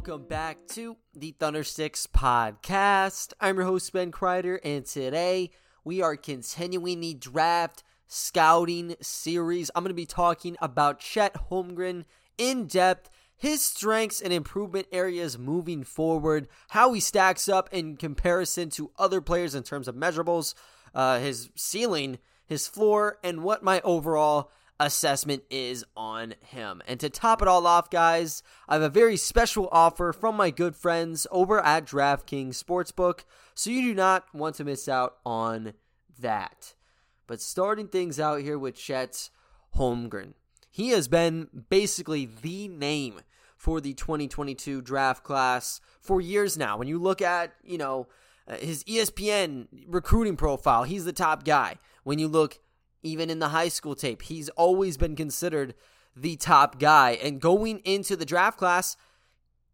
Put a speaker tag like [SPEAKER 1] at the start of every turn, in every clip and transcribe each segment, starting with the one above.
[SPEAKER 1] welcome back to the Thundersticks podcast. I'm your host, Ben Kreider, and today we are continuing the draft scouting series. I'm going to be talking about Chet Holmgren in depth, his strengths and improvement areas moving forward, how he stacks up in comparison to other players in terms of measurables, uh, his ceiling, his floor, and what my overall assessment is on him. And to top it all off, guys, I have a very special offer from my good friends over at DraftKings Sportsbook, so you do not want to miss out on that. But starting things out here with Chet Holmgren. He has been basically the name for the 2022 draft class for years now. When you look at, you know, uh, his ESPN recruiting profile, he's the top guy. When you look even in the high school tape. He's always been considered the top guy. And going into the draft class,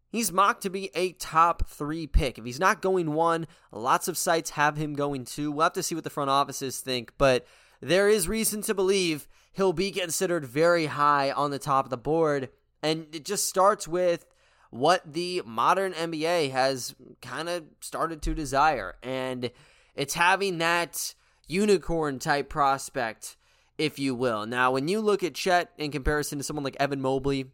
[SPEAKER 1] he's mocked to be a top three pick. If he's not going one, lots of sites have him going two. We'll have to see what the front offices think, but there is reason to believe he'll be considered very high on the top of the board. And it just starts with what the modern NBA has kind of started to desire. And it's having that unicorn type prospect, if you will. Now, when you look at Chet in comparison to someone like Evan Mobley,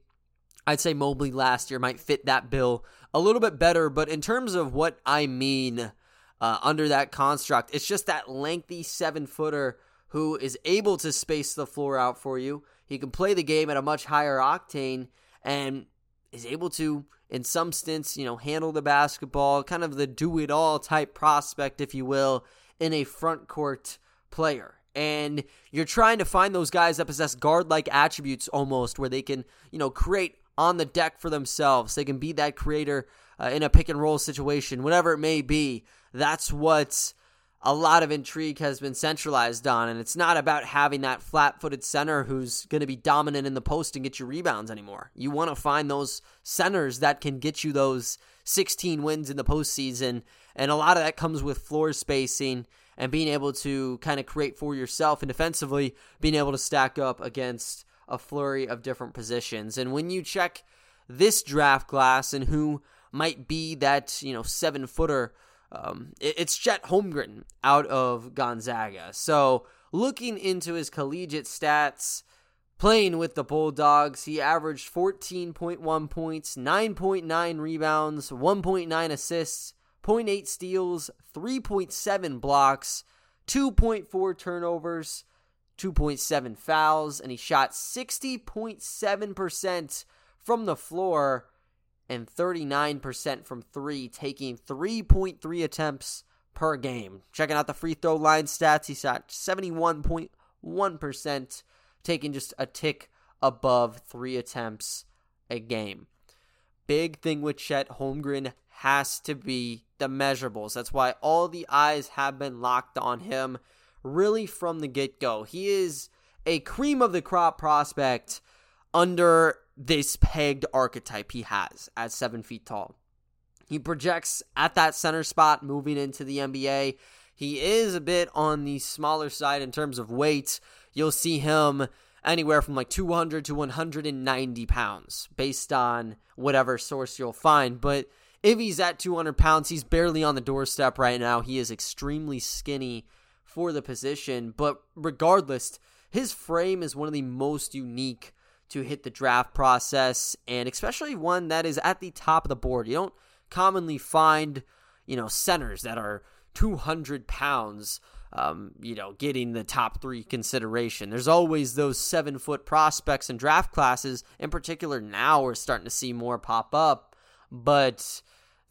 [SPEAKER 1] I'd say Mobley last year might fit that bill a little bit better. But in terms of what I mean uh, under that construct, it's just that lengthy seven footer who is able to space the floor out for you. He can play the game at a much higher octane and is able to, in some stints, you know, handle the basketball, kind of the do it all type prospect, if you will, in a front court player. And you're trying to find those guys that possess guard like attributes almost, where they can, you know, create on the deck for themselves. They can be that creator uh, in a pick and roll situation, whatever it may be. That's what a lot of intrigue has been centralized on. And it's not about having that flat footed center who's going to be dominant in the post and get you rebounds anymore. You want to find those centers that can get you those 16 wins in the postseason and a lot of that comes with floor spacing and being able to kind of create for yourself and defensively being able to stack up against a flurry of different positions. And when you check this draft class and who might be that, you know, seven footer, um, it's Chet Holmgren out of Gonzaga. So looking into his collegiate stats, playing with the Bulldogs, he averaged 14.1 points, 9.9 rebounds, 1.9 assists, 0.8 steals, 3.7 blocks, 2.4 turnovers, 2.7 fouls, and he shot 60.7% from the floor and 39% from three, taking 3.3 attempts per game. Checking out the free throw line stats, he shot 71.1%, taking just a tick above three attempts a game. Big thing with Chet Holmgren has to be the measurables. That's why all the eyes have been locked on him really from the get go. He is a cream of the crop prospect under this pegged archetype he has at seven feet tall. He projects at that center spot moving into the NBA. He is a bit on the smaller side in terms of weight. You'll see him anywhere from like 200 to 190 pounds based on whatever source you'll find. But if he's at 200 pounds, he's barely on the doorstep right now. He is extremely skinny for the position. But regardless, his frame is one of the most unique to hit the draft process, and especially one that is at the top of the board. You don't commonly find, you know, centers that are 200 pounds. Um, you know, getting the top three consideration. There's always those seven foot prospects in draft classes. In particular, now we're starting to see more pop up, but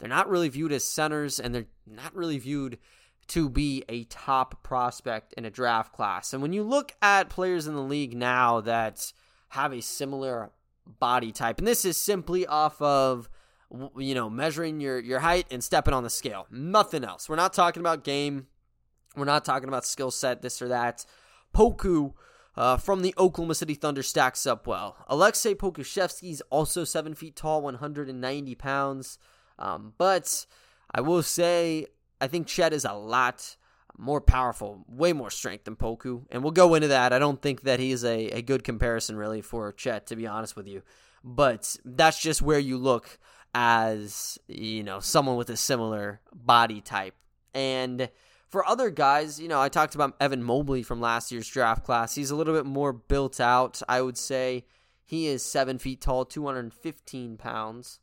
[SPEAKER 1] they're not really viewed as centers and they're not really viewed to be a top prospect in a draft class. And when you look at players in the league now that have a similar body type, and this is simply off of you know measuring your your height and stepping on the scale, nothing else. We're not talking about game. We're not talking about skill set, this or that. Poku uh, from the Oklahoma City Thunder stacks up well. Aleksej Pokusevski is also seven feet tall, 190 pounds. Um, but I will say, I think Chet is a lot more powerful, way more strength than Poku. And we'll go into that. I don't think that he is a, a good comparison, really, for Chet, to be honest with you. But that's just where you look as, you know, someone with a similar body type. And for other guys, you know, I talked about Evan Mobley from last year's draft class. He's a little bit more built out, I would say. He is seven feet tall, 215 pounds.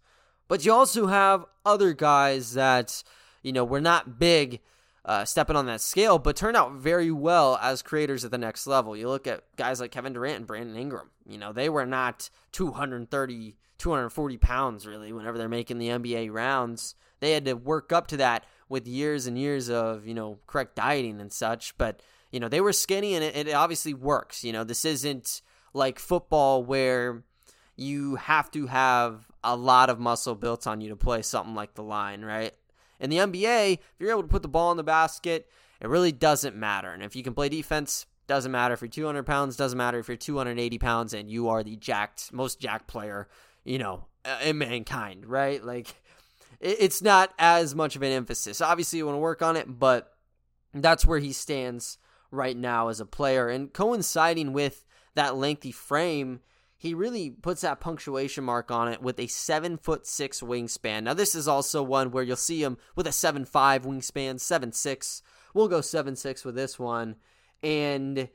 [SPEAKER 1] But you also have other guys that, you know, were not big uh, stepping on that scale, but turned out very well as creators at the next level. You look at guys like Kevin Durant and Brandon Ingram. You know, they were not 230, 240 pounds really whenever they're making the NBA rounds. They had to work up to that with years and years of, you know, correct dieting and such. But, you know, they were skinny and it, it obviously works. You know, this isn't like football where you have to have a lot of muscle built on you to play something like the line, right? In the NBA, if you're able to put the ball in the basket, it really doesn't matter. And if you can play defense, doesn't matter if you're 200 pounds, doesn't matter if you're 280 pounds and you are the jacked, most jacked player, you know, uh, in mankind, right? Like, it's not as much of an emphasis. Obviously, you want to work on it, but that's where he stands right now as a player. And coinciding with that lengthy frame, he really puts that punctuation mark on it with a seven foot six wingspan. Now, this is also one where you'll see him with a seven five wingspan, seven six. We'll go seven six with this one, and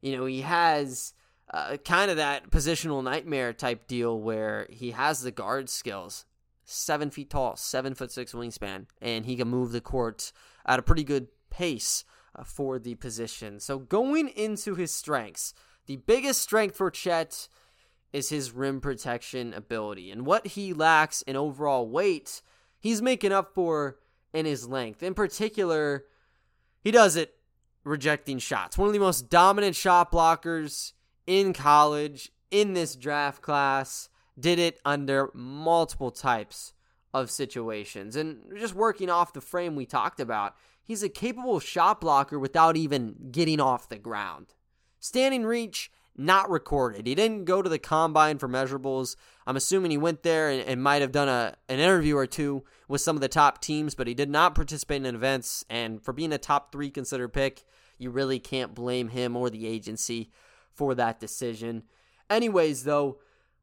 [SPEAKER 1] you know he has uh, kind of that positional nightmare type deal where he has the guard skills. Seven feet tall, seven foot six wingspan, and he can move the court at a pretty good pace uh, for the position. So going into his strengths, the biggest strength for Chet is his rim protection ability. And what he lacks in overall weight, he's making up for in his length. In particular, he does it rejecting shots. One of the most dominant shot blockers in college, in this draft class, did it under multiple types of situations. And just working off the frame we talked about, he's a capable shot blocker without even getting off the ground. Standing reach not recorded. He didn't go to the combine for measurables. I'm assuming he went there and, and might have done a an interview or two with some of the top teams, but he did not participate in events. And for being a top three considered pick, you really can't blame him or the agency for that decision. Anyways, though,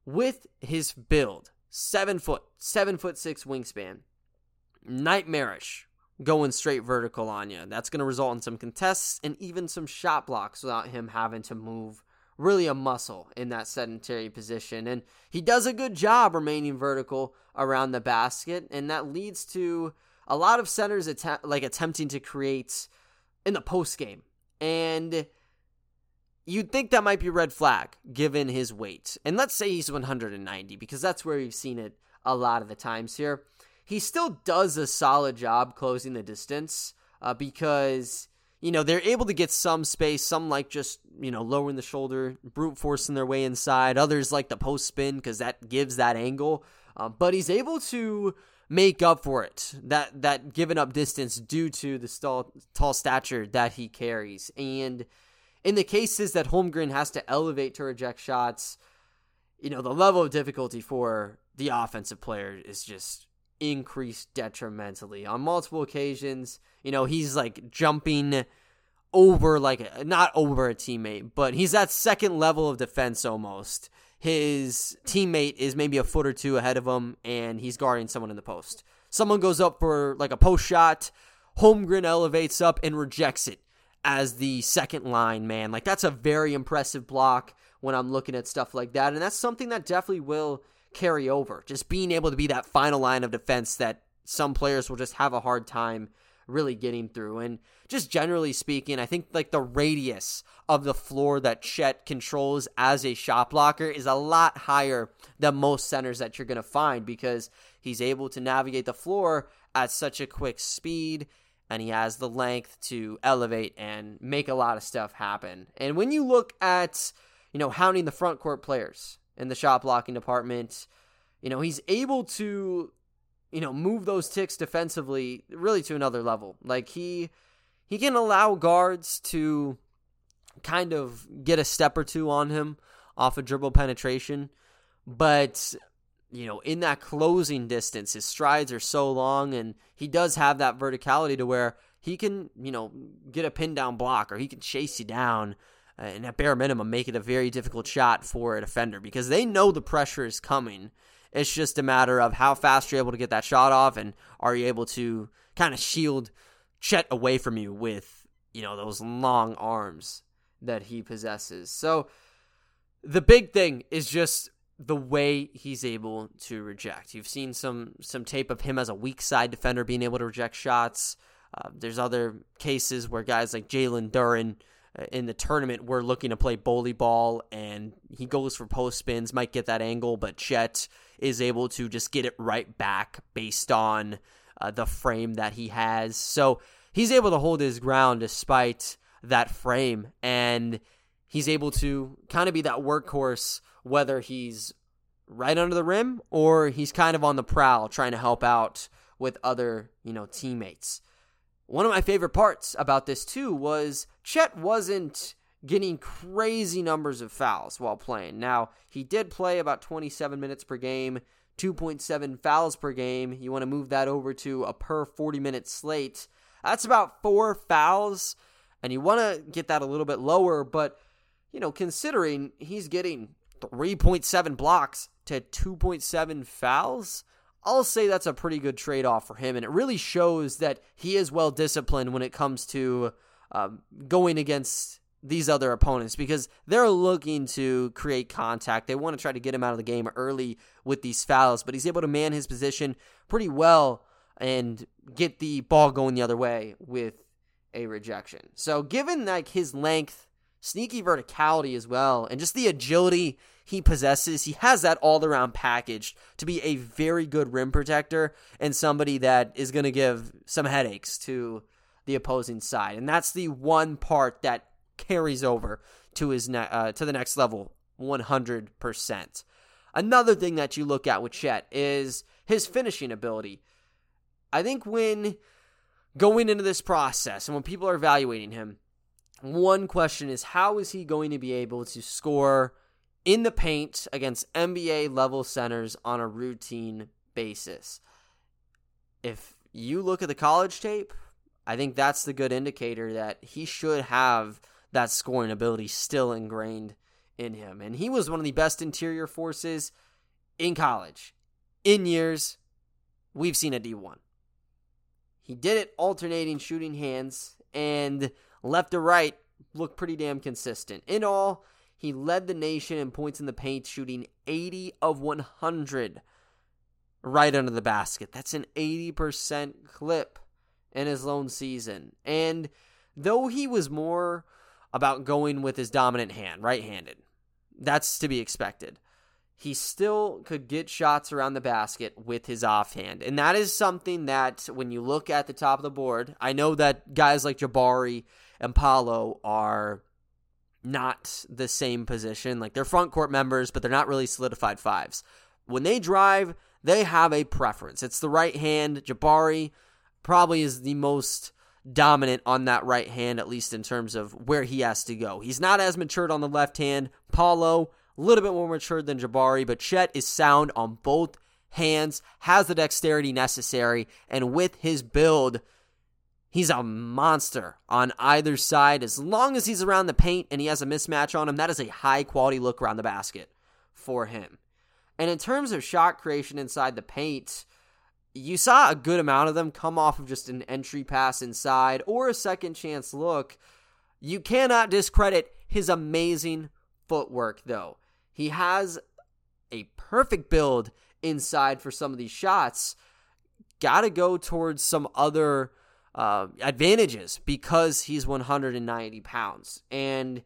[SPEAKER 1] with his build, seven foot, seven foot six wingspan, nightmarish, going straight vertical on you. That's going to result in some contests and even some shot blocks without him having to move really a muscle in that sedentary position. And he does a good job remaining vertical around the basket, and that leads to a lot of centers like attempting to create in the post game. And you'd think that might be red flag given his weight. And let's say he's 190 because that's where we've seen it a lot of the times here. He still does a solid job closing the distance uh, because you know, they're able to get some space. Some like just, you know, lowering the shoulder, brute forcing their way inside. Others like the post spin because that gives that angle. Uh, but he's able to make up for it, that, that given up distance due to the tall stature that he carries. And in the cases that Holmgren has to elevate to reject shots, you know, the level of difficulty for the offensive player is just increased detrimentally on multiple occasions. You know, he's like jumping over like not over a teammate, but he's that second level of defense almost. His teammate is maybe a foot or two ahead of him and he's guarding someone in the post. Someone goes up for like a post shot, Holmgren elevates up and rejects it as the second line man. Like that's a very impressive block when I'm looking at stuff like that and that's something that definitely will carry over. Just being able to be that final line of defense that some players will just have a hard time really getting through. And just generally speaking, I think like the radius of the floor that Chet controls as a shot blocker is a lot higher than most centers that you're going to find because he's able to navigate the floor at such a quick speed and he has the length to elevate and make a lot of stuff happen. And when you look at, you know, hounding the front court players, in the shot blocking department. You know, he's able to, you know, move those ticks defensively really to another level. Like he he can allow guards to kind of get a step or two on him off of dribble penetration, but you know, in that closing distance, his strides are so long and he does have that verticality to where he can, you know, get a pin down block or he can chase you down and at bare minimum make it a very difficult shot for a defender because they know the pressure is coming It's just a matter of how fast you're able to get that shot off and are you able to kind of shield Chet away from you with, you know, those long arms that he possesses. So the big thing is just the way he's able to reject. You've seen some some tape of him as a weak side defender being able to reject shots. Uh, there's other cases where guys like Jalen Duren uh, in the tournament were looking to play bully ball and he goes for post spins, might get that angle, but Chet is able to just get it right back based on uh, the frame that he has. So he's able to hold his ground despite that frame and he's able to kind of be that workhorse whether he's right under the rim or he's kind of on the prowl trying to help out with other, you know, teammates. One of my favorite parts about this too was Chet wasn't getting crazy numbers of fouls while playing. Now, he did play about 27 minutes per game, 2.7 fouls per game. You want to move that over to a per 40 minute slate. That's about four fouls, and you want to get that a little bit lower, but you know, considering he's getting 3.7 blocks to 2.7 fouls, I'll say that's a pretty good trade off for him. And it really shows that he is well disciplined when it comes to um, going against these other opponents because they're looking to create contact. They want to try to get him out of the game early with these fouls, but he's able to man his position pretty well and get the ball going the other way with a rejection. So, given like his length sneaky verticality as well, and just the agility he possesses. He has that all around package to be a very good rim protector and somebody that is going to give some headaches to the opposing side. And that's the one part that carries over to his ne- uh, to the next level 100%. Another thing that you look at with Chet is his finishing ability. I think when going into this process and when people are evaluating him, one question is how is he going to be able to score in the paint against NBA level centers on a routine basis? If you look at the college tape, I think that's the good indicator that he should have that scoring ability still ingrained in him. And he was one of the best interior forces in college. In years, we've seen a D1. He did it alternating shooting hands and left to right, looked pretty damn consistent. In all, he led the nation in points in the paint, shooting 80 of 100 right under the basket. That's an 80% clip in his lone season. And though he was more about going with his dominant hand, right handed, that's to be expected. He still could get shots around the basket with his offhand. And that is something that, when you look at the top of the board, I know that guys like Jabari and Paolo are not the same position. Like they're front court members, but they're not really solidified fives. When they drive, they have a preference. It's the right hand. Jabari probably is the most dominant on that right hand, at least in terms of where he has to go. He's not as matured on the left hand. Paolo, a little bit more matured than Jabari, but Chet is sound on both hands, has the dexterity necessary, and with his build, He's a monster on either side. As long as he's around the paint and he has a mismatch on him, that is a high quality look around the basket for him. And in terms of shot creation inside the paint, you saw a good amount of them come off of just an entry pass inside or a second chance look. You cannot discredit his amazing footwork, though. He has a perfect build inside for some of these shots. Got to go towards some other uh, advantages because he's 190 pounds. And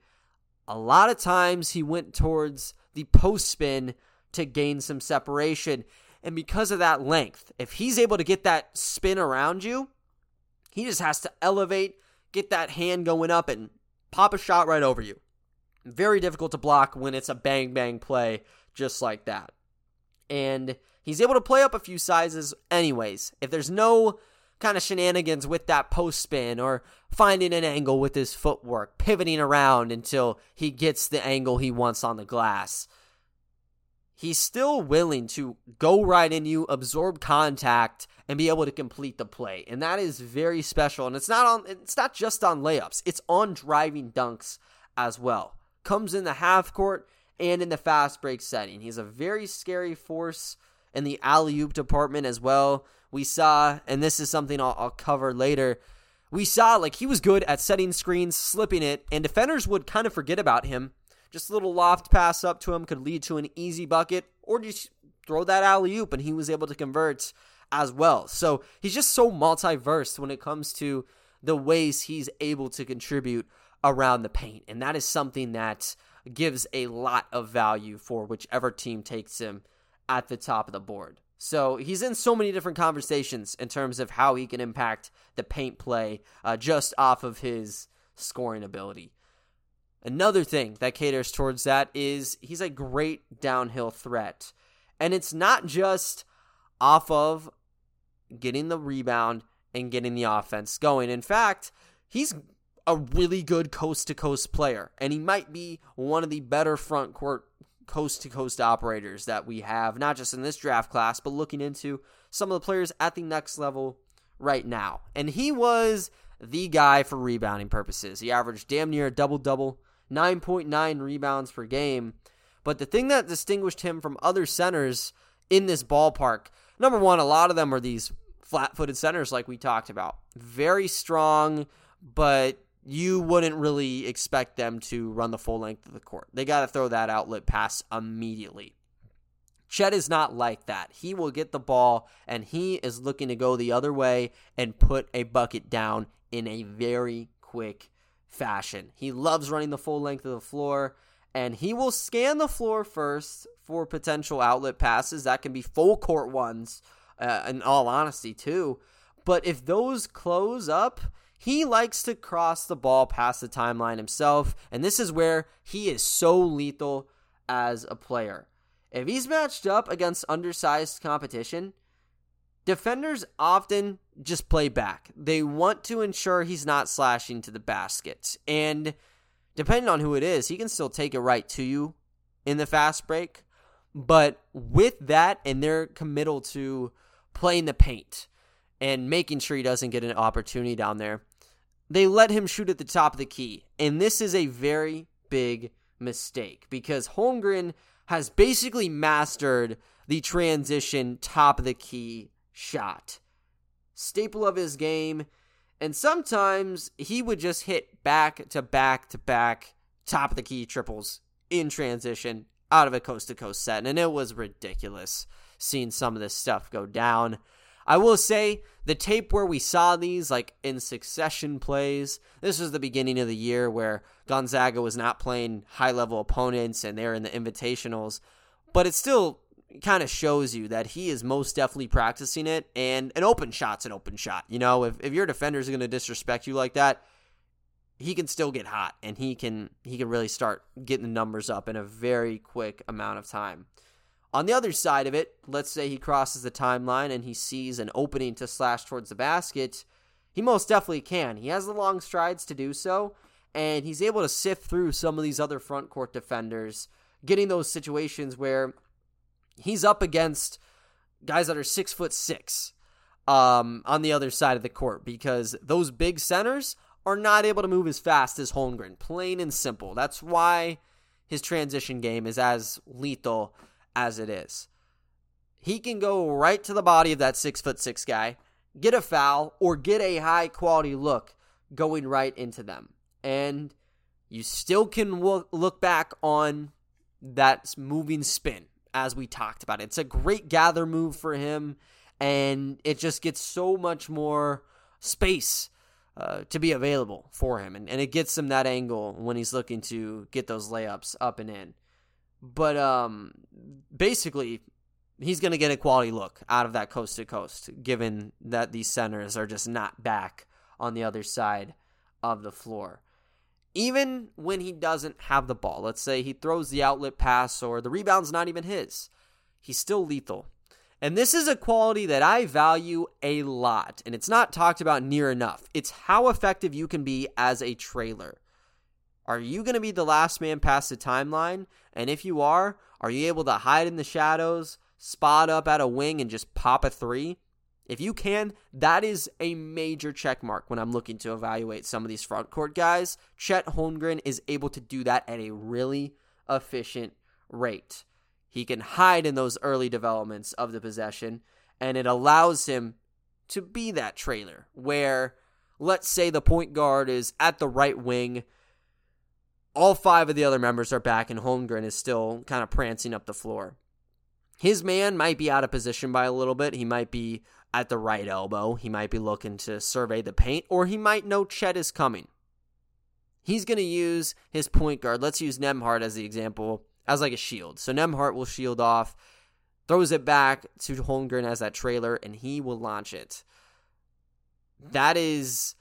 [SPEAKER 1] a lot of times he went towards the post spin to gain some separation. And because of that length, if he's able to get that spin around you, he just has to elevate, get that hand going up, and pop a shot right over you. Very difficult to block when it's a bang bang play just like that. And he's able to play up a few sizes, anyways. If there's no kind of shenanigans with that post spin or finding an angle with his footwork, pivoting around until he gets the angle he wants on the glass. He's still willing to go right in you, absorb contact, and be able to complete the play. And that is very special. And it's not on it's not just on layups, it's on driving dunks as well. Comes in the half court and in the fast break setting. He's a very scary force in the alley oop department as well. We saw, and this is something I'll, I'll cover later. We saw like he was good at setting screens, slipping it, and defenders would kind of forget about him. Just a little loft pass up to him could lead to an easy bucket, or just throw that alley oop, and he was able to convert as well. So he's just so multiverse when it comes to the ways he's able to contribute around the paint. And that is something that gives a lot of value for whichever team takes him at the top of the board. So he's in so many different conversations in terms of how he can impact the paint play uh, just off of his scoring ability. Another thing that caters towards that is he's a great downhill threat. And it's not just off of getting the rebound and getting the offense going. In fact, he's a really good coast to coast player, and he might be one of the better front court coast to coast operators that we have, not just in this draft class, but looking into some of the players at the next level right now. And he was the guy for rebounding purposes. He averaged damn near a double double, 9.9 rebounds per game. But the thing that distinguished him from other centers in this ballpark, number one, a lot of them are these flat footed centers like we talked about. Very strong, but you wouldn't really expect them to run the full length of the court. They got to throw that outlet pass immediately. Chet is not like that. He will get the ball and he is looking to go the other way and put a bucket down in a very quick fashion. He loves running the full length of the floor and he will scan the floor first for potential outlet passes. That can be full court ones uh, in all honesty, too. But if those close up, he likes to cross the ball past the timeline himself, and this is where he is so lethal as a player. If he's matched up against undersized competition, defenders often just play back. They want to ensure he's not slashing to the basket. And depending on who it is, he can still take it right to you in the fast break. But with that, and they're committal to playing the paint and making sure he doesn't get an opportunity down there. They let him shoot at the top of the key. And this is a very big mistake because Holmgren has basically mastered the transition top of the key shot. Staple of his game. And sometimes he would just hit back to back to back top of the key triples in transition out of a coast to coast set. And it was ridiculous seeing some of this stuff go down. I will say the tape where we saw these like in succession plays, this was the beginning of the year where Gonzaga was not playing high level opponents and they're in the invitationals, but it still kind of shows you that he is most definitely practicing it and an open shot's an open shot. You know, if, if your defender is going to disrespect you like that, he can still get hot and he can he can really start getting the numbers up in a very quick amount of time. On the other side of it, let's say he crosses the timeline and he sees an opening to slash towards the basket. He most definitely can. He has the long strides to do so, and he's able to sift through some of these other front court defenders, getting those situations where he's up against guys that are six foot six um, on the other side of the court because those big centers are not able to move as fast as Holmgren. Plain and simple. That's why his transition game is as lethal as it is. He can go right to the body of that six foot six guy, get a foul, or get a high quality look going right into them. And you still can look back on that moving spin as we talked about. It's a great gather move for him, and it just gets so much more space uh, to be available for him. And, and it gets him that angle when he's looking to get those layups up and in. But um, basically, he's going to get a quality look out of that coast to coast, given that these centers are just not back on the other side of the floor. Even when he doesn't have the ball, let's say he throws the outlet pass or the rebound's not even his, he's still lethal. And this is a quality that I value a lot, and it's not talked about near enough. It's how effective you can be as a trailer. Are you going to be the last man past the timeline? And if you are, are you able to hide in the shadows, spot up at a wing, and just pop a three? If you can, that is a major check mark when I'm looking to evaluate some of these front court guys. Chet Holmgren is able to do that at a really efficient rate. He can hide in those early developments of the possession, and it allows him to be that trailer where, let's say, the point guard is at the right wing. All five of the other members are back, and Holmgren is still kind of prancing up the floor. His man might be out of position by a little bit. He might be at the right elbow. He might be looking to survey the paint, or he might know Chet is coming. He's going to use his point guard. Let's use Nembhard as the example, as like a shield. So Nembhard will shield off, throws it back to Holmgren as that trailer, and he will launch it. That is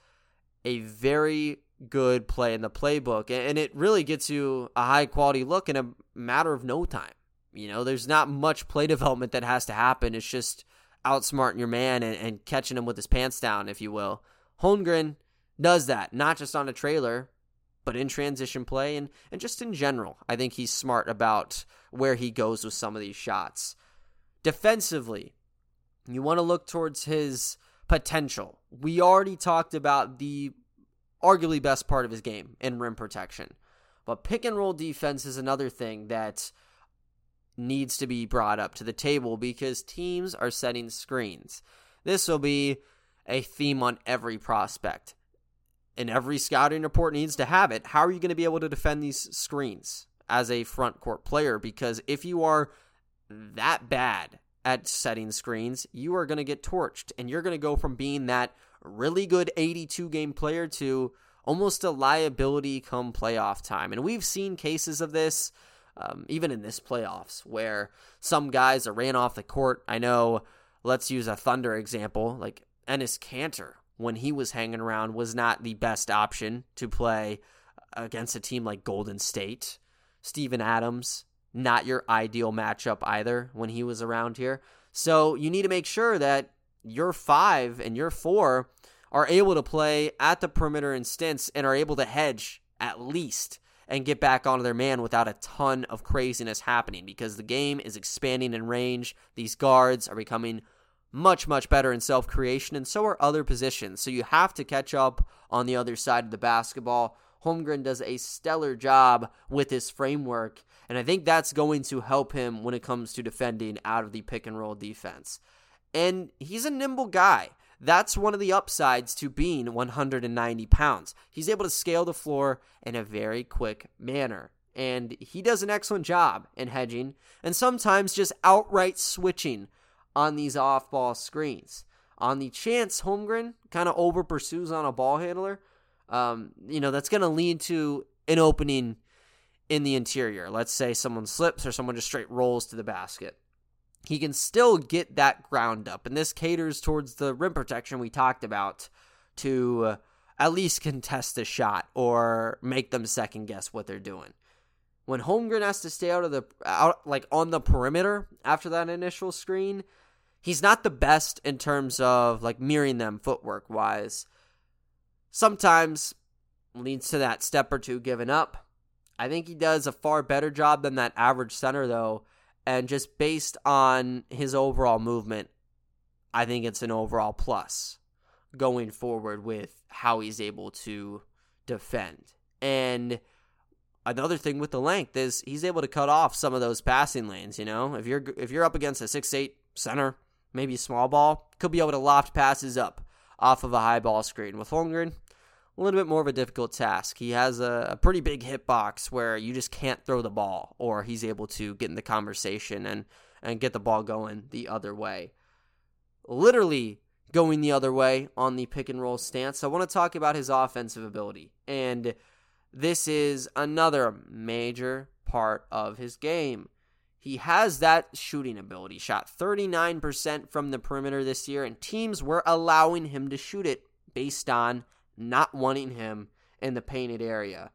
[SPEAKER 1] a very good play in the playbook, and it really gets you a high quality look in a matter of no time. You know, there's not much play development that has to happen. It's just outsmarting your man and, and catching him with his pants down, if you will. Holmgren does that, not just on a trailer, but in transition play and, and just in general. I think he's smart about where he goes with some of these shots. Defensively, you want to look towards his potential. We already talked about the arguably best part of his game in rim protection. But pick and roll defense is another thing that needs to be brought up to the table because teams are setting screens. This will be a theme on every prospect. And every scouting report needs to have it. How are you going to be able to defend these screens as a front court player? Because if you are that bad at setting screens, you are going to get torched. And you're going to go from being that really good 82 game player to almost a liability come playoff time. And we've seen cases of this um, even in this playoffs, where some guys are ran off the court. I know, let's use a Thunder example, like Enes Kanter, when he was hanging around, was not the best option to play against a team like Golden State. Steven Adams, not your ideal matchup either when he was around here. So you need to make sure that your five and your four are able to play at the perimeter in stints and are able to hedge at least and get back onto their man without a ton of craziness happening because the game is expanding in range. These guards are becoming much, much better in self creation, and so are other positions. So you have to catch up on the other side of the basketball. Holmgren does a stellar job with his framework, and I think that's going to help him when it comes to defending out of the pick and roll defense. And he's a nimble guy. That's one of the upsides to being 190 pounds. He's able to scale the floor in a very quick manner. And he does an excellent job in hedging and sometimes just outright switching on these off ball screens. On the chance Holmgren kind of over pursues on a ball handler, um, you know, that's going to lead to an opening in the interior. Let's say someone slips or someone just straight rolls to the basket he can still get that ground up. And this caters towards the rim protection we talked about to uh, at least contest a shot or make them second guess what they're doing. When Holmgren has to stay out of the out like on the perimeter after that initial screen, he's not the best in terms of like mirroring them footwork wise. Sometimes leads to that step or two given up. I think he does a far better job than that average center though and just based on his overall movement, I think it's an overall plus going forward with how he's able to defend. And another thing with the length is he's able to cut off some of those passing lanes, you know? If you're if you're up against a six eight center, maybe small ball, could be able to loft passes up off of a high ball screen. With Holmgren, a little bit more of a difficult task. He has a, a pretty big hitbox where you just can't throw the ball, or he's able to get in the conversation and, and get the ball going the other way. Literally going the other way on the pick and roll stance. I want to talk about his offensive ability. And this is another major part of his game. He has that shooting ability. Shot 39% from the perimeter this year, and teams were allowing him to shoot it based on not wanting him in the painted area.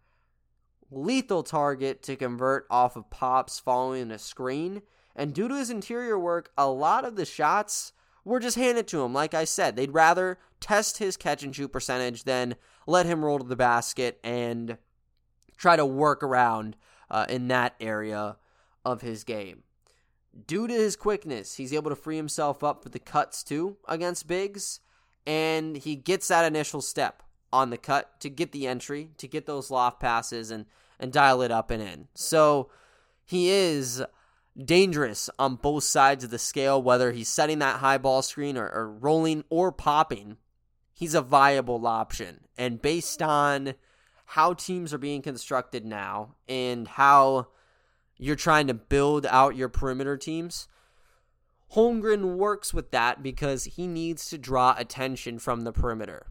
[SPEAKER 1] Lethal target to convert off of pops following a screen. And due to his interior work, a lot of the shots were just handed to him. Like I said, they'd rather test his catch and shoot percentage than let him roll to the basket and try to work around uh, in that area of his game. Due to his quickness, he's able to free himself up for the cuts too against bigs, and he gets that initial step on the cut to get the entry, to get those loft passes and and dial it up and in. So he is dangerous on both sides of the scale, whether he's setting that high ball screen or, or rolling or popping. He's a viable option. And based on how teams are being constructed now and how you're trying to build out your perimeter teams, Holmgren works with that because he needs to draw attention from the perimeter.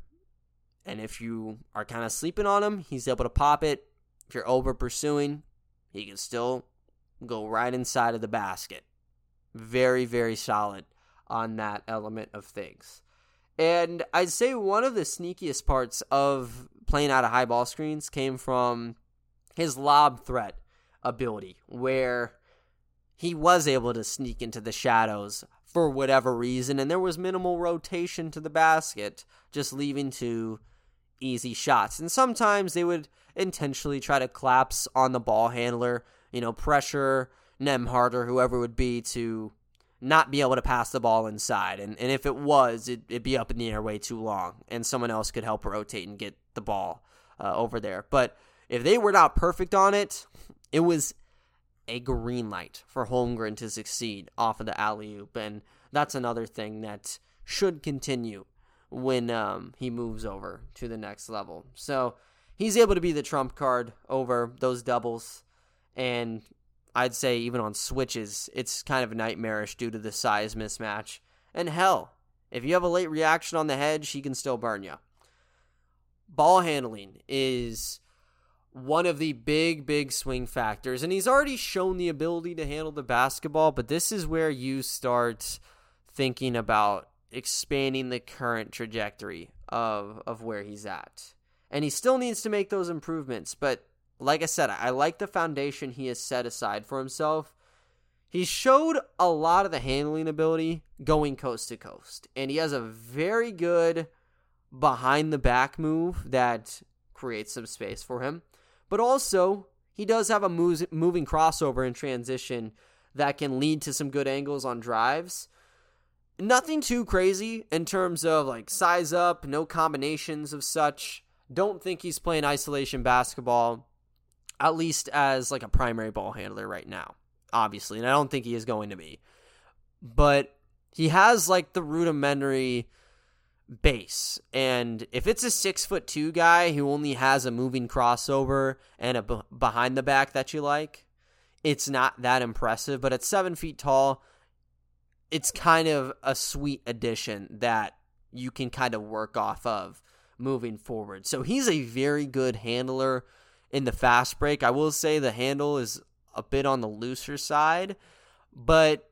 [SPEAKER 1] And if you are kind of sleeping on him, he's able to pop it. If you're over pursuing, he can still go right inside of the basket. Very, very solid on that element of things. And I'd say one of the sneakiest parts of playing out of high ball screens came from his lob threat ability, where he was able to sneak into the shadows for whatever reason, and there was minimal rotation to the basket, just leaving to easy shots. And sometimes they would intentionally try to collapse on the ball handler, you know, pressure Nembhard or whoever would be to not be able to pass the ball inside. And, and if it was, it, would be up in the air way too long, and someone else could help rotate and get the ball uh, over there. But if they were not perfect on it, it was a green light for Holmgren to succeed off of the alley oop. And that's another thing that should continue when um, he moves over to the next level. So he's able to be the trump card over those doubles. And I'd say even on switches, it's kind of nightmarish due to the size mismatch. And hell, if you have a late reaction on the hedge, he can still burn you. Ball handling is one of the big, big swing factors. And he's already shown the ability to handle the basketball, but this is where you start thinking about expanding the current trajectory of, of where he's at. And he still needs to make those improvements, but like I said, I like the foundation he has set aside for himself. He showed a lot of the handling ability going coast to coast, and he has a very good behind the back move that creates some space for him. But also, he does have a moving crossover in transition that can lead to some good angles on drives. Nothing too crazy in terms of like size up, no combinations of such. Don't think he's playing isolation basketball at least as like a primary ball handler right now, obviously. And I don't think he is going to be. But he has like the rudimentary base. And if it's a six foot two guy who only has a moving crossover and a b- behind the back that you like, it's not that impressive. But at seven feet tall, it's kind of a sweet addition that you can kind of work off of moving forward. So he's a very good handler in the fast break. I will say the handle is a bit on the looser side, but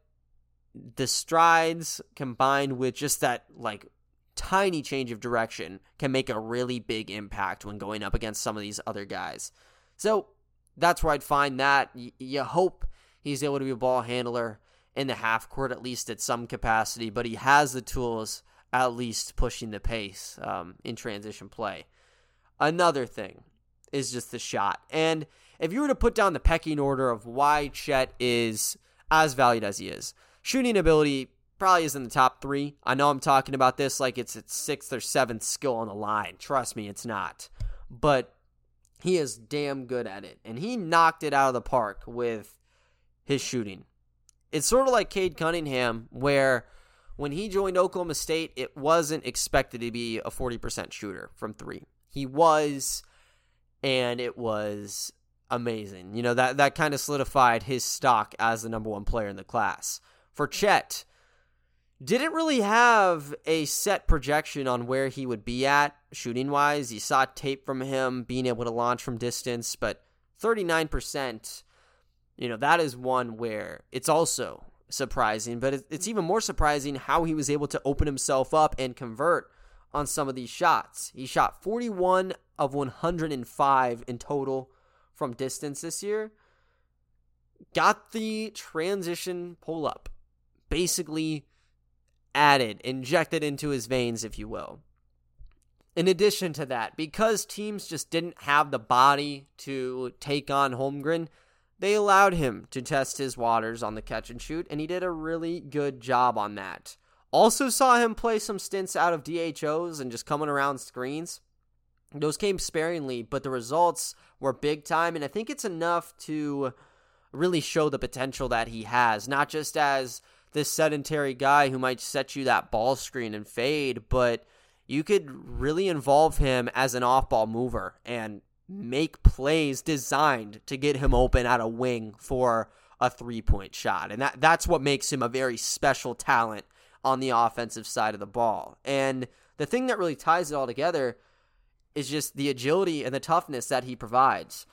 [SPEAKER 1] the strides combined with just that like tiny change of direction can make a really big impact when going up against some of these other guys. So that's where I'd find that. Y- you hope he's able to be a ball handler in the half court, at least at some capacity, but he has the tools at least pushing the pace um, in transition play. Another thing is just the shot. And if you were to put down the pecking order of why Chet is as valued as he is, shooting ability probably is in the top three. I know I'm talking about this like it's its sixth or seventh skill on the line. Trust me, it's not. But he is damn good at it. And he knocked it out of the park with his shooting. It's sort of like Cade Cunningham, where when he joined Oklahoma State, it wasn't expected to be a 40% shooter from three. He was and it was amazing. You know, that, that kind of solidified his stock as the number one player in the class. For Chet, didn't really have a set projection on where he would be at shooting wise. You saw tape from him being able to launch from distance, but 39%, you know, that is one where it's also surprising, but it's even more surprising how he was able to open himself up and convert on some of these shots. He shot 41 of 105 in total from distance this year. Got the transition pull up, basically added, injected into his veins, if you will. In addition to that, because teams just didn't have the body to take on Holmgren, they allowed him to test his waters on the catch and shoot, and he did a really good job on that. Also saw him play some stints out of DHOs and just coming around screens. Those came sparingly, but the results were big time, and I think it's enough to really show the potential that he has, not just as this sedentary guy who might set you that ball screen and fade, but you could really involve him as an off ball mover and make plays designed to get him open at a wing for a three point shot. And that, that's what makes him a very special talent on the offensive side of the ball. And the thing that really ties it all together is just the agility and the toughness that he provides.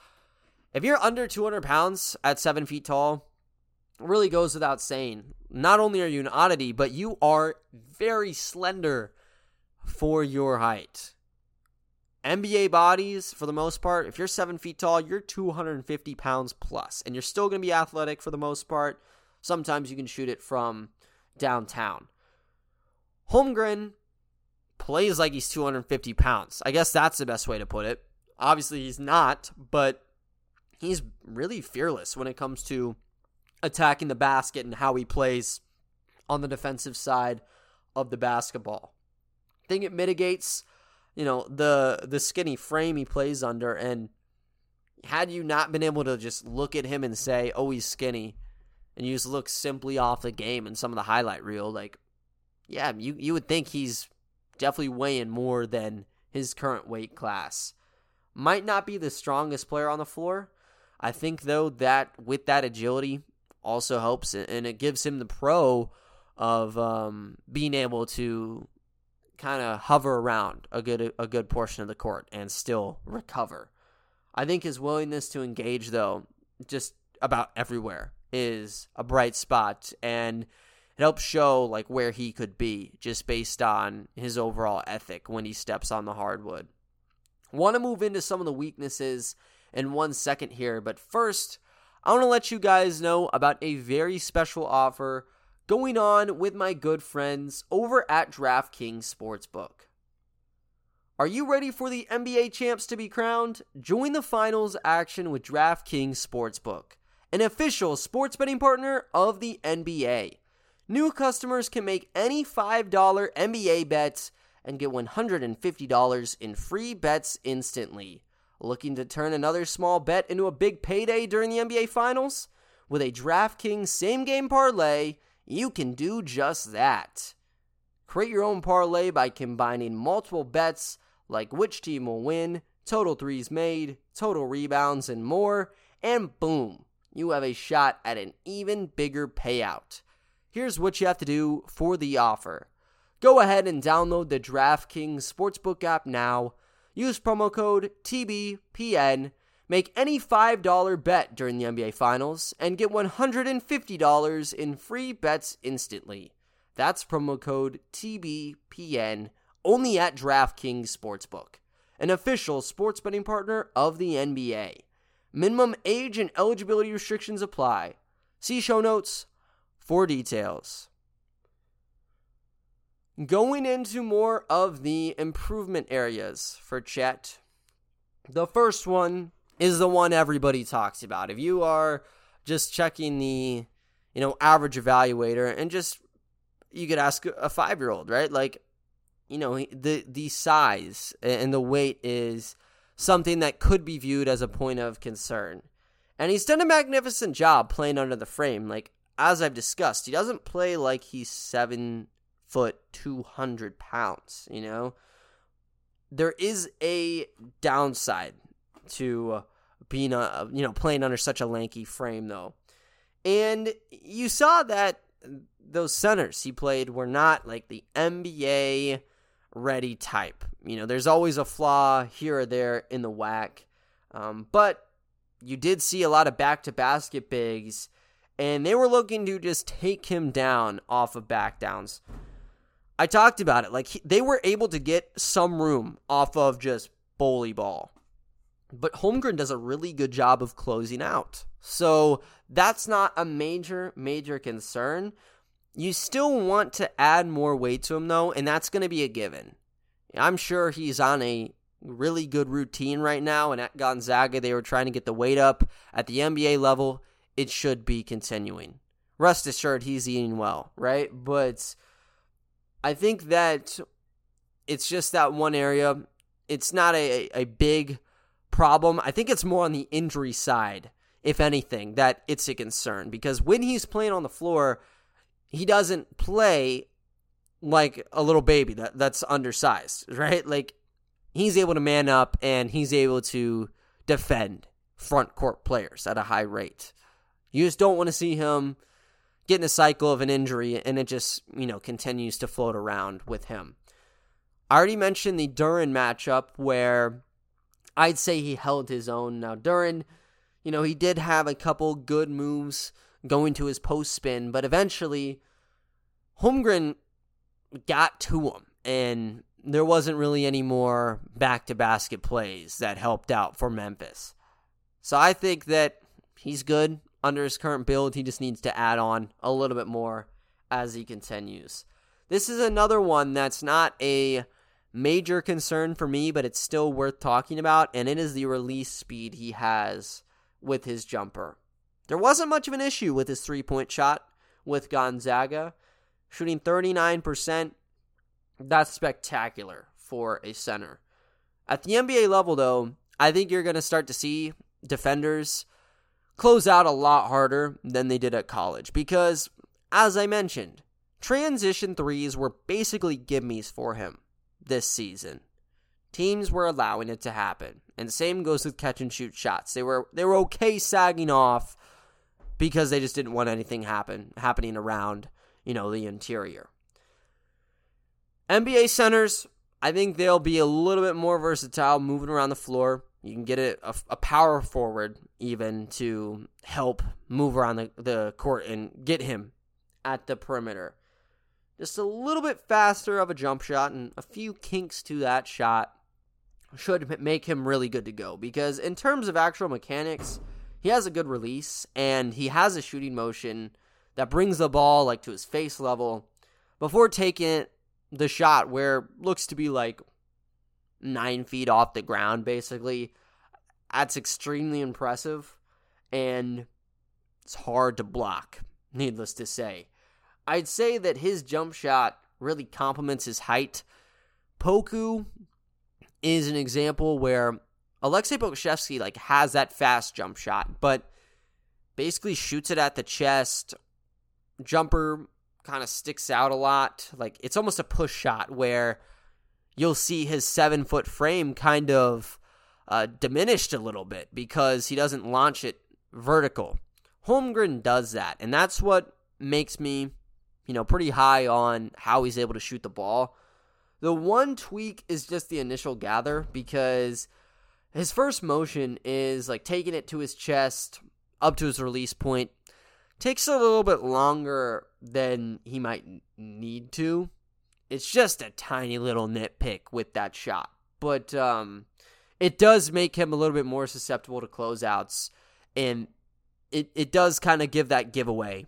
[SPEAKER 1] If you're under 200 pounds at seven feet tall, really goes without saying. Not only are you an oddity, but you are very slender for your height. NBA bodies, for the most part, if you're seven feet tall, you're 250 pounds plus, and you're still going to be athletic for the most part. Sometimes you can shoot it from downtown. Holmgren plays like he's 250 pounds. I guess that's the best way to put it. Obviously, he's not, but he's really fearless when it comes to attacking the basket and how he plays on the defensive side of the basketball. I think it mitigates, you know, the the skinny frame he plays under and had you not been able to just look at him and say, "Oh, he's skinny," and you just look simply off the game and some of the highlight reel, like, yeah, you you would think he's definitely weighing more than his current weight class. Might not be the strongest player on the floor. I think though that with that agility also helps and it gives him the pro of um, being able to kind of hover around a good a good portion of the court and still recover. I think his willingness to engage though just about everywhere is a bright spot and it helps show like where he could be just based on his overall ethic when he steps on the hardwood. Want to move into some of the weaknesses in one second here, but first, I want to let you guys know about a very special offer going on with my good friends over at DraftKings Sportsbook. Are you ready for the NBA champs to be crowned? Join the finals action with DraftKings Sportsbook, an official sports betting partner of the NBA. New customers can make any $5 NBA bets and get $150 in free bets instantly. Looking to turn another small bet into a big payday during the NBA Finals? With a DraftKings same game parlay, you can do just that. Create your own parlay by combining multiple bets like which team will win, total threes made, total rebounds, and more, and boom, you have a shot at an even bigger payout. Here's what you have to do for the offer. Go ahead and download the DraftKings Sportsbook app now. Use promo code TBPN. Make any $5 bet during the NBA Finals and get $150 in free bets instantly. That's promo code TBPN only at DraftKings Sportsbook, an official sports betting partner of the NBA. Minimum age and eligibility restrictions apply. See show notes for details. Going into more of the improvement areas for Chet. The first one is the one everybody talks about. If you are just checking the, you know, average evaluator and just you could ask a 5-year-old, right? Like, you know, the the size and the weight is something that could be viewed as a point of concern. And he's done a magnificent job playing under the frame. Like as I've discussed, he doesn't play like he's seven foot, 200 pounds, you know? There is a downside to being a, you know, playing under such a lanky frame, though. And you saw that those centers he played were not like the NBA ready type. You know, there's always a flaw here or there in the whack, Um, but you did see a lot of back to basket bigs and they were looking to just take him down off of back downs. I talked about it. Like, he, they were able to get some room off of just bully ball. But Holmgren does a really good job of closing out. So that's not a major, major concern. You still want to add more weight to him, though, and that's going to be a given. I'm sure he's on a really good routine right now, and at Gonzaga, they were trying to get the weight up. At the NBA level, it should be continuing. Rest assured, he's eating well, right? But I think that it's just that one area. It's not a, a big problem. I think it's more on the injury side if anything, that it's a concern because when he's playing on the floor, he doesn't play like a little baby that that's undersized, right? Like he's able to man up and he's able to defend front court players at a high rate. You just don't want to see him get in a cycle of an injury and it just, you know, continues to float around with him. I already mentioned the Duren matchup where I'd say he held his own. Now, Duren, you know, he did have a couple good moves going to his post spin, but eventually Holmgren got to him and there wasn't really any more back to basket plays that helped out for Memphis. So I think that he's good under his current build. He just needs to add on a little bit more as he continues. This is another one that's not a major concern for me, but it's still worth talking about, and it is the release speed he has with his jumper. There wasn't much of an issue with his three point shot with Gonzaga, shooting 39%. That's spectacular for a center. At the NBA level, though, I think you're going to start to see defenders close out a lot harder than they did at college because, as I mentioned, transition threes were basically gimmies for him this season. Teams were allowing it to happen. And the same goes with catch and shoot shots. They were they were okay sagging off because they just didn't want anything happen happening around, you know, the interior. NBA centers, I think they'll be a little bit more versatile moving around the floor. You can get a, a, power forward even to help move around the, the court and get him at the perimeter. Just a little bit faster of a jump shot and a few kinks to that shot should make him really good to go. Because in terms of actual mechanics, he has a good release and he has a shooting motion that brings the ball like to his face level before taking the shot where looks to be like nine feet off the ground, basically. That's extremely impressive, and it's hard to block, needless to say. I'd say that his jump shot really complements his height. Poku is an example where Aleksej Pokusevski like has that fast jump shot, but basically shoots it at the chest. Jumper kind of sticks out a lot. Like it's almost a push shot where you'll see his seven foot frame kind of uh, diminished a little bit because he doesn't launch it vertical. Holmgren does that, and that's what makes me, you know, pretty high on how he's able to shoot the ball. The one tweak is just the initial gather because his first motion is like taking it to his chest up to his release point. Takes a little bit longer than he might need to. It's just a tiny little nitpick with that shot. But um, it does make him a little bit more susceptible to closeouts. And it, it does kind of give that giveaway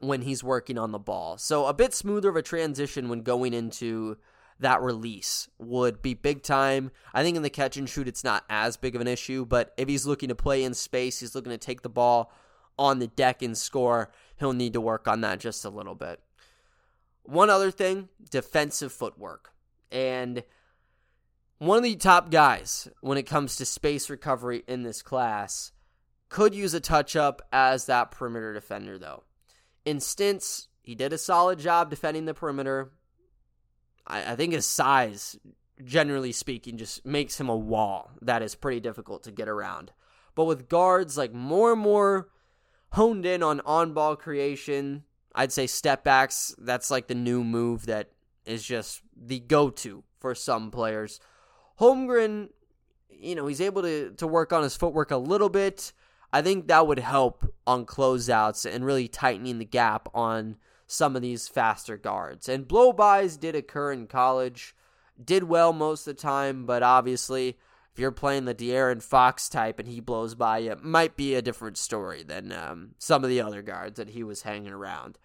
[SPEAKER 1] when he's working on the ball. So a bit smoother of a transition when going into that release would be big time. I think in the catch and shoot, it's not as big of an issue, but if he's looking to play in space, he's looking to take the ball on the deck and score, he'll need to work on that just a little bit. One other thing defensive footwork. And one of the top guys when it comes to space recovery in this class could use a touch up as that perimeter defender, though. In stints, he did a solid job defending the perimeter. I, I think his size, generally speaking, just makes him a wall that is pretty difficult to get around. But with guards, like more and more honed in on on ball creation. I'd say step backs, that's like the new move that is just the go to for some players. Holmgren, you know, he's able to, to work on his footwork a little bit. I think that would help on closeouts and really tightening the gap on some of these faster guards. And blow bys did occur in college, did well most of the time, but obviously if you're playing the De'Aaron Fox type and he blows by you, it might be a different story than um, some of the other guards that he was hanging around.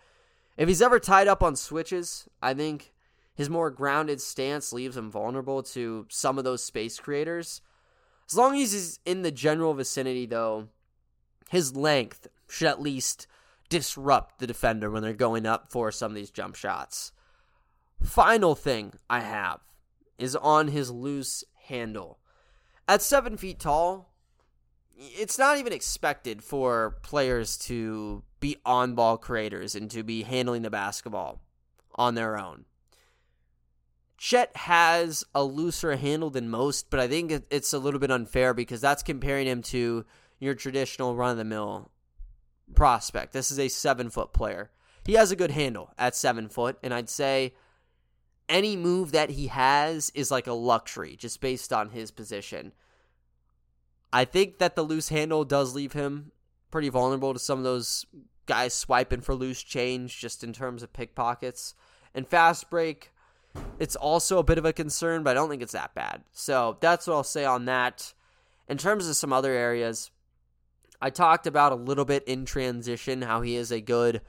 [SPEAKER 1] If he's ever tied up on switches, I think his more grounded stance leaves him vulnerable to some of those space creators. As long as he's in the general vicinity, though, his length should at least disrupt the defender when they're going up for some of these jump shots. Final thing I have is on his loose handle. At seven feet tall, it's not even expected for players to be on ball creators and to be handling the basketball on their own. Chet has a looser handle than most, but I think it's a little bit unfair because that's comparing him to your traditional run of the mill prospect. This is a seven foot player. He has a good handle at seven foot, and I'd say any move that he has is like a luxury just based on his position. I think that the loose handle does leave him pretty vulnerable to some of those guys swiping for loose change just in terms of pickpockets. And fast break, it's also a bit of a concern, but I don't think it's that bad. So that's what I'll say on that. In terms of some other areas, I talked about a little bit in transition how he is a good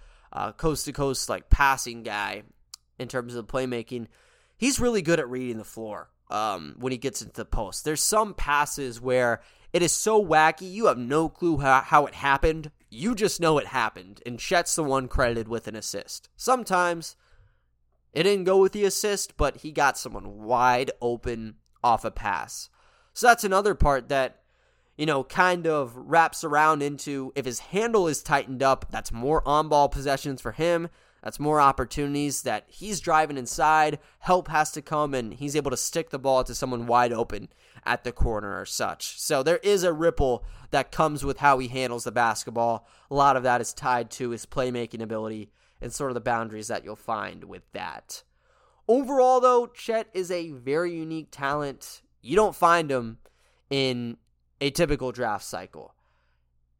[SPEAKER 1] coast to coast like passing guy in terms of playmaking. He's really good at reading the floor um, when he gets into the post. There's some passes where it is so wacky, you have no clue how, how it happened. You just know it happened, and Chet's the one credited with an assist. Sometimes it didn't go with the assist, but he got someone wide open off a pass. So that's another part that, you know, kind of wraps around into if his handle is tightened up, that's more on ball possessions for him. That's more opportunities that he's driving inside. Help has to come, and he's able to stick the ball to someone wide open at the corner or such. So there is a ripple that comes with how he handles the basketball. A lot of that is tied to his playmaking ability and sort of the boundaries that you'll find with that. Overall, though, Chet is a very unique talent. You don't find him in a typical draft cycle.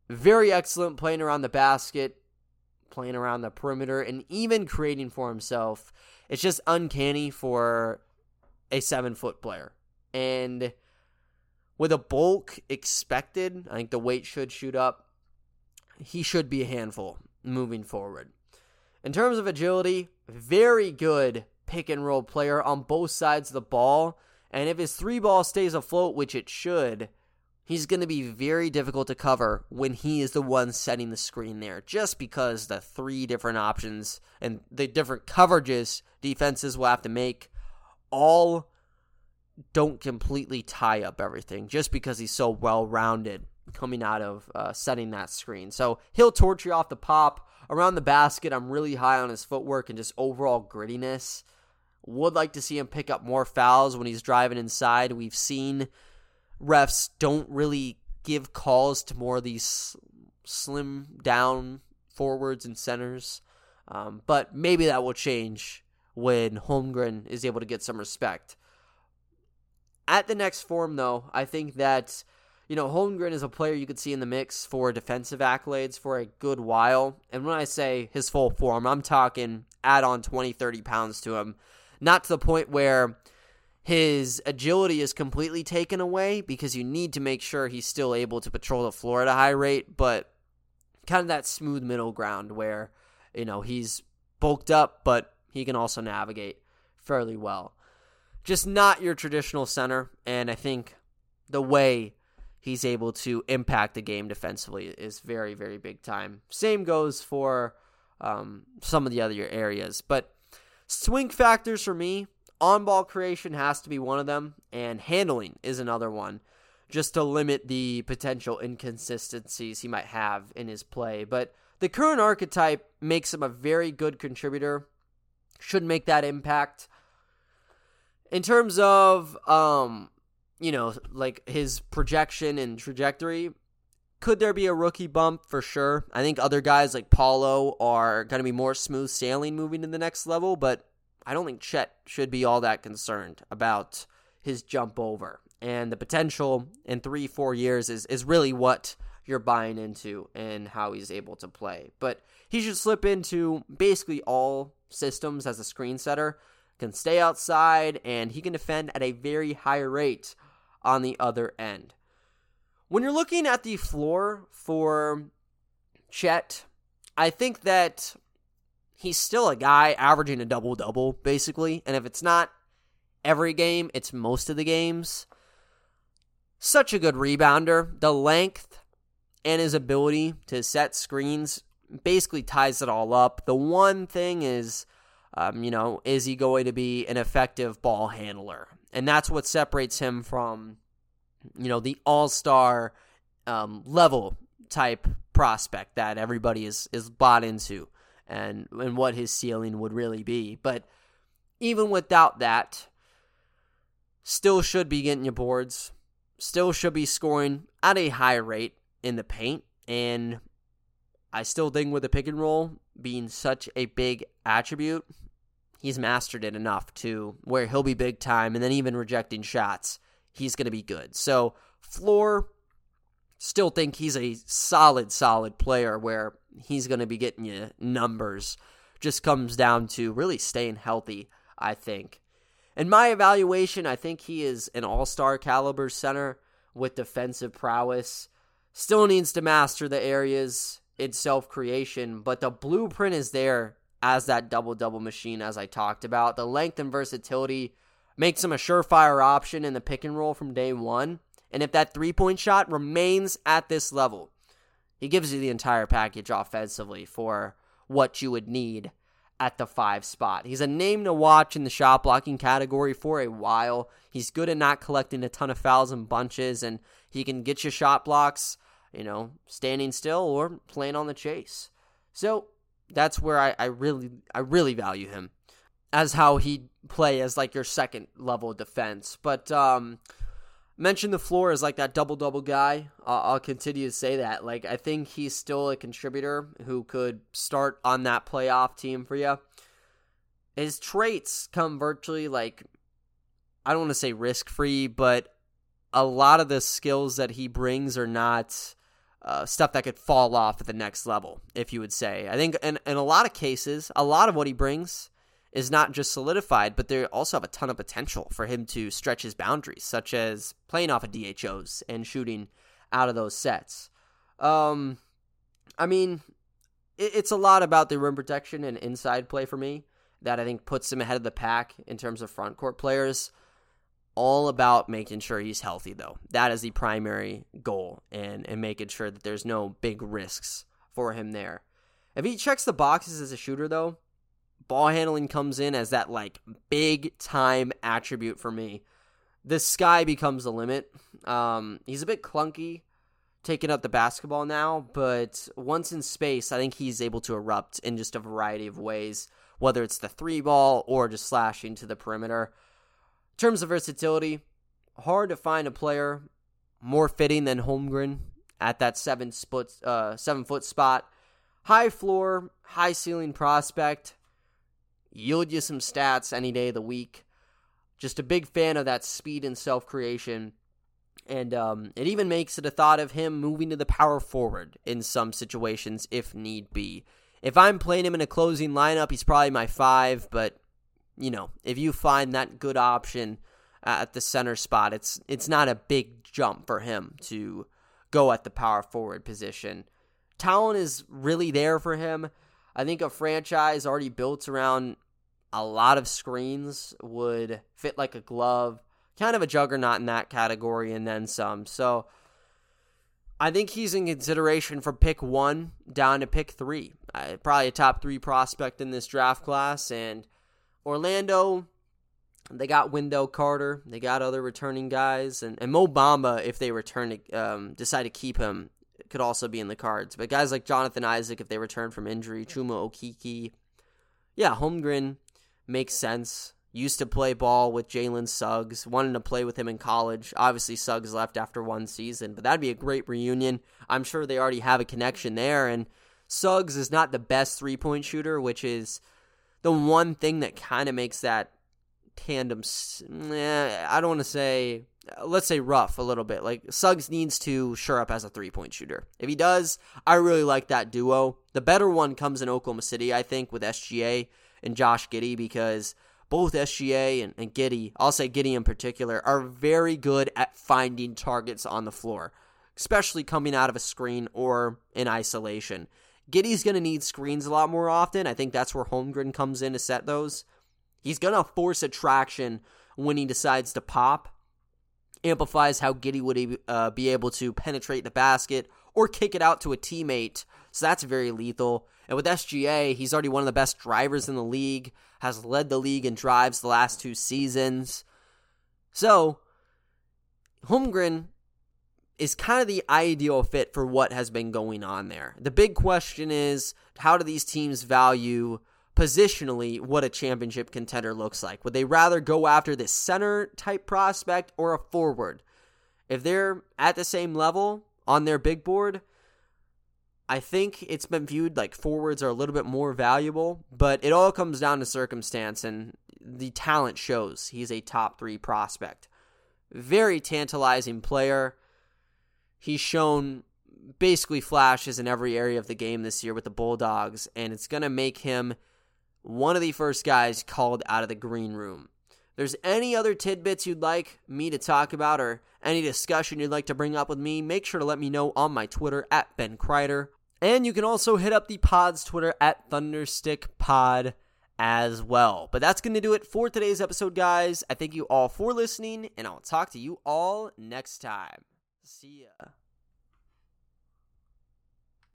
[SPEAKER 1] Very excellent playing around the basket, playing around the perimeter, and even creating for himself. It's just uncanny for a seven foot player. And with a bulk expected, I think the weight should shoot up. He should be a handful moving forward. In terms of agility, very good pick and roll player on both sides of the ball. And if his three ball stays afloat, which it should, he's going to be very difficult to cover when he is the one setting the screen there, just because the three different options and the different coverages defenses will have to make all don't completely tie up everything just because he's so well rounded coming out of uh, setting that screen. So he'll torture you off the pop. Around the basket, I'm really high on his footwork and just overall grittiness. Would like to see him pick up more fouls when he's driving inside. We've seen refs don't really give calls to more of these slim down forwards and centers. Um, but maybe that will change when Holmgren is able to get some respect. At the next form, though, I think that you know, Holmgren is a player you could see in the mix for defensive accolades for a good while. And when I say his full form, I'm talking add on 20, 30 pounds to him. Not to the point where his agility is completely taken away because you need to make sure he's still able to patrol the floor at a high rate, but kind of that smooth middle ground where, you know, he's bulked up, but he can also navigate fairly well. Just not your traditional center, and I think the way he's able to impact the game defensively is very, very big time. Same goes for um, some of the other areas. But swing factors for me, on ball creation has to be one of them, and handling is another one, just to limit the potential inconsistencies he might have in his play. But the current archetype makes him a very good contributor, should make that impact. In terms of um, you know, like his projection and trajectory. Could there be a rookie bump for sure? I think other guys like Paolo are going to be more smooth sailing moving to the next level, but I don't think Chet should be all that concerned about his jump over. And the potential in three, four years is, is really what you're buying into and how he's able to play. But he should slip into basically all systems as a screen setter, can stay outside, and he can defend at a very high rate on the other end. When you're looking at the floor for Chet, I think that he's still a guy averaging a double double, basically. And if it's not every game, it's most of the games. Such a good rebounder. The length and his ability to set screens basically ties it all up. The one thing is, um, you know, is he going to be an effective ball handler? and that's what separates him from, you know, the all star um, level type prospect that everybody is is bought into, and and what his ceiling would really be. But even without that, still should be getting your boards, still should be scoring at a high rate in the paint, and I still think with the pick and roll being such a big attribute, he's mastered it enough to where he'll be big time, and then even rejecting shots, he's going to be good. So floor, still think he's a solid, solid player where he's going to be getting you numbers. Just comes down to really staying healthy, I think. In my evaluation, I think he is an all star caliber center with defensive prowess. Still needs to master the areas in self creation, but the blueprint is there as that double double machine, as I talked about. The length and versatility makes him a surefire option in the pick and roll from day one. And if that three point shot remains at this level, he gives you the entire package offensively for what you would need at the five spot. He's a name to watch in the shot blocking category for a while. He's good at not collecting a ton of fouls and bunches, and he can get you shot blocks, you know, standing still or playing on the chase. So that's where I, I really I really value him as how he play as like your second level defense. But um mention the floor as like that double double guy. Uh, I'll continue to say that. Like I think he's still a contributor who could start on that playoff team for you. His traits come virtually like I don't want to say risk free, but a lot of the skills that he brings are not uh, stuff that could fall off at the next level, if you would say. I think in, in a lot of cases, a lot of what he brings is not just solidified, but they also have a ton of potential for him to stretch his boundaries, such as playing off of DHOs and shooting out of those sets. Um, I mean, it, it's a lot about the rim protection and inside play for me that I think puts him ahead of the pack in terms of front court players. All about making sure he's healthy, though. That is the primary goal, and, and making sure that there's no big risks for him there. If he checks the boxes as a shooter, though, ball handling comes in as that like big time attribute for me. The sky becomes the limit. Um, he's a bit clunky taking up the basketball now, but once in space, I think he's able to erupt in just a variety of ways, whether it's the three ball or just slashing to the perimeter. In terms of versatility, hard to find a player more fitting than Holmgren at that seven foot uh, seven foot spot. High floor, high ceiling prospect yield you some stats any day of the week. Just a big fan of that speed and self creation. And um, it even makes it a thought of him moving to the power forward in some situations if need be. If I'm playing him in a closing lineup, he's probably my five, but you know, if you find that good option at the center spot, it's it's not a big jump for him to go at the power forward position. Talent is really there for him. I think a franchise already built around a lot of screens would fit like a glove. Kind of a juggernaut in that category and then some. So I think he's in consideration from pick one down to pick three. Uh, probably a top three prospect in this draft class. And Orlando, they got Wendell Carter. They got other returning guys. And, and Mo Bamba, if they return to, um, decide to keep him, could also be in the cards. But guys like Jonathan Isaac, if they return from injury, Chuma Okeke, yeah, Holmgren makes sense. Used to play ball with Jalen Suggs, wanted to play with him in college. Obviously, Suggs left after one season, but that'd be a great reunion. I'm sure they already have a connection there. And Suggs is not the best three point shooter, which is the one thing that kind of makes that tandem. Eh, I don't want to say Uh, let's say rough a little bit. Like Suggs needs to shore up as a three point shooter. If he does, I really like that duo. The better one comes in Oklahoma City, I think, with SGA and Josh Giddey because both SGA and, and Giddey, I'll say Giddey in particular, are very good at finding targets on the floor, especially coming out of a screen or in isolation. Giddey's going to need screens a lot more often. I think that's where Holmgren comes in to set those. He's going to force attraction when he decides to pop amplifies how Giddey would uh, be able to penetrate the basket or kick it out to a teammate. So that's very lethal. And with SGA, he's already one of the best drivers in the league, has led the league in drives the last two seasons. So, Holmgren is kind of the ideal fit for what has been going on there. The big question is how do these teams value positionally what a championship contender looks like? Would they rather go after this center type prospect or a forward? If they're at the same level on their big board, I think it's been viewed like forwards are a little bit more valuable, but it all comes down to circumstance and the talent shows he's a top three prospect. Very tantalizing player. He's shown basically flashes in every area of the game this year with the Bulldogs, and it's going to make him one of the first guys called out of the green room. There's any other tidbits you'd like me to talk about or any discussion you'd like to bring up with me, make sure to let me know on my Twitter at Ben Kreider. And you can also hit up the pod's Twitter at ThunderstickPod as well. But that's going to do it for today's episode, guys. I thank you all for listening, and I'll talk to you all next time. See ya.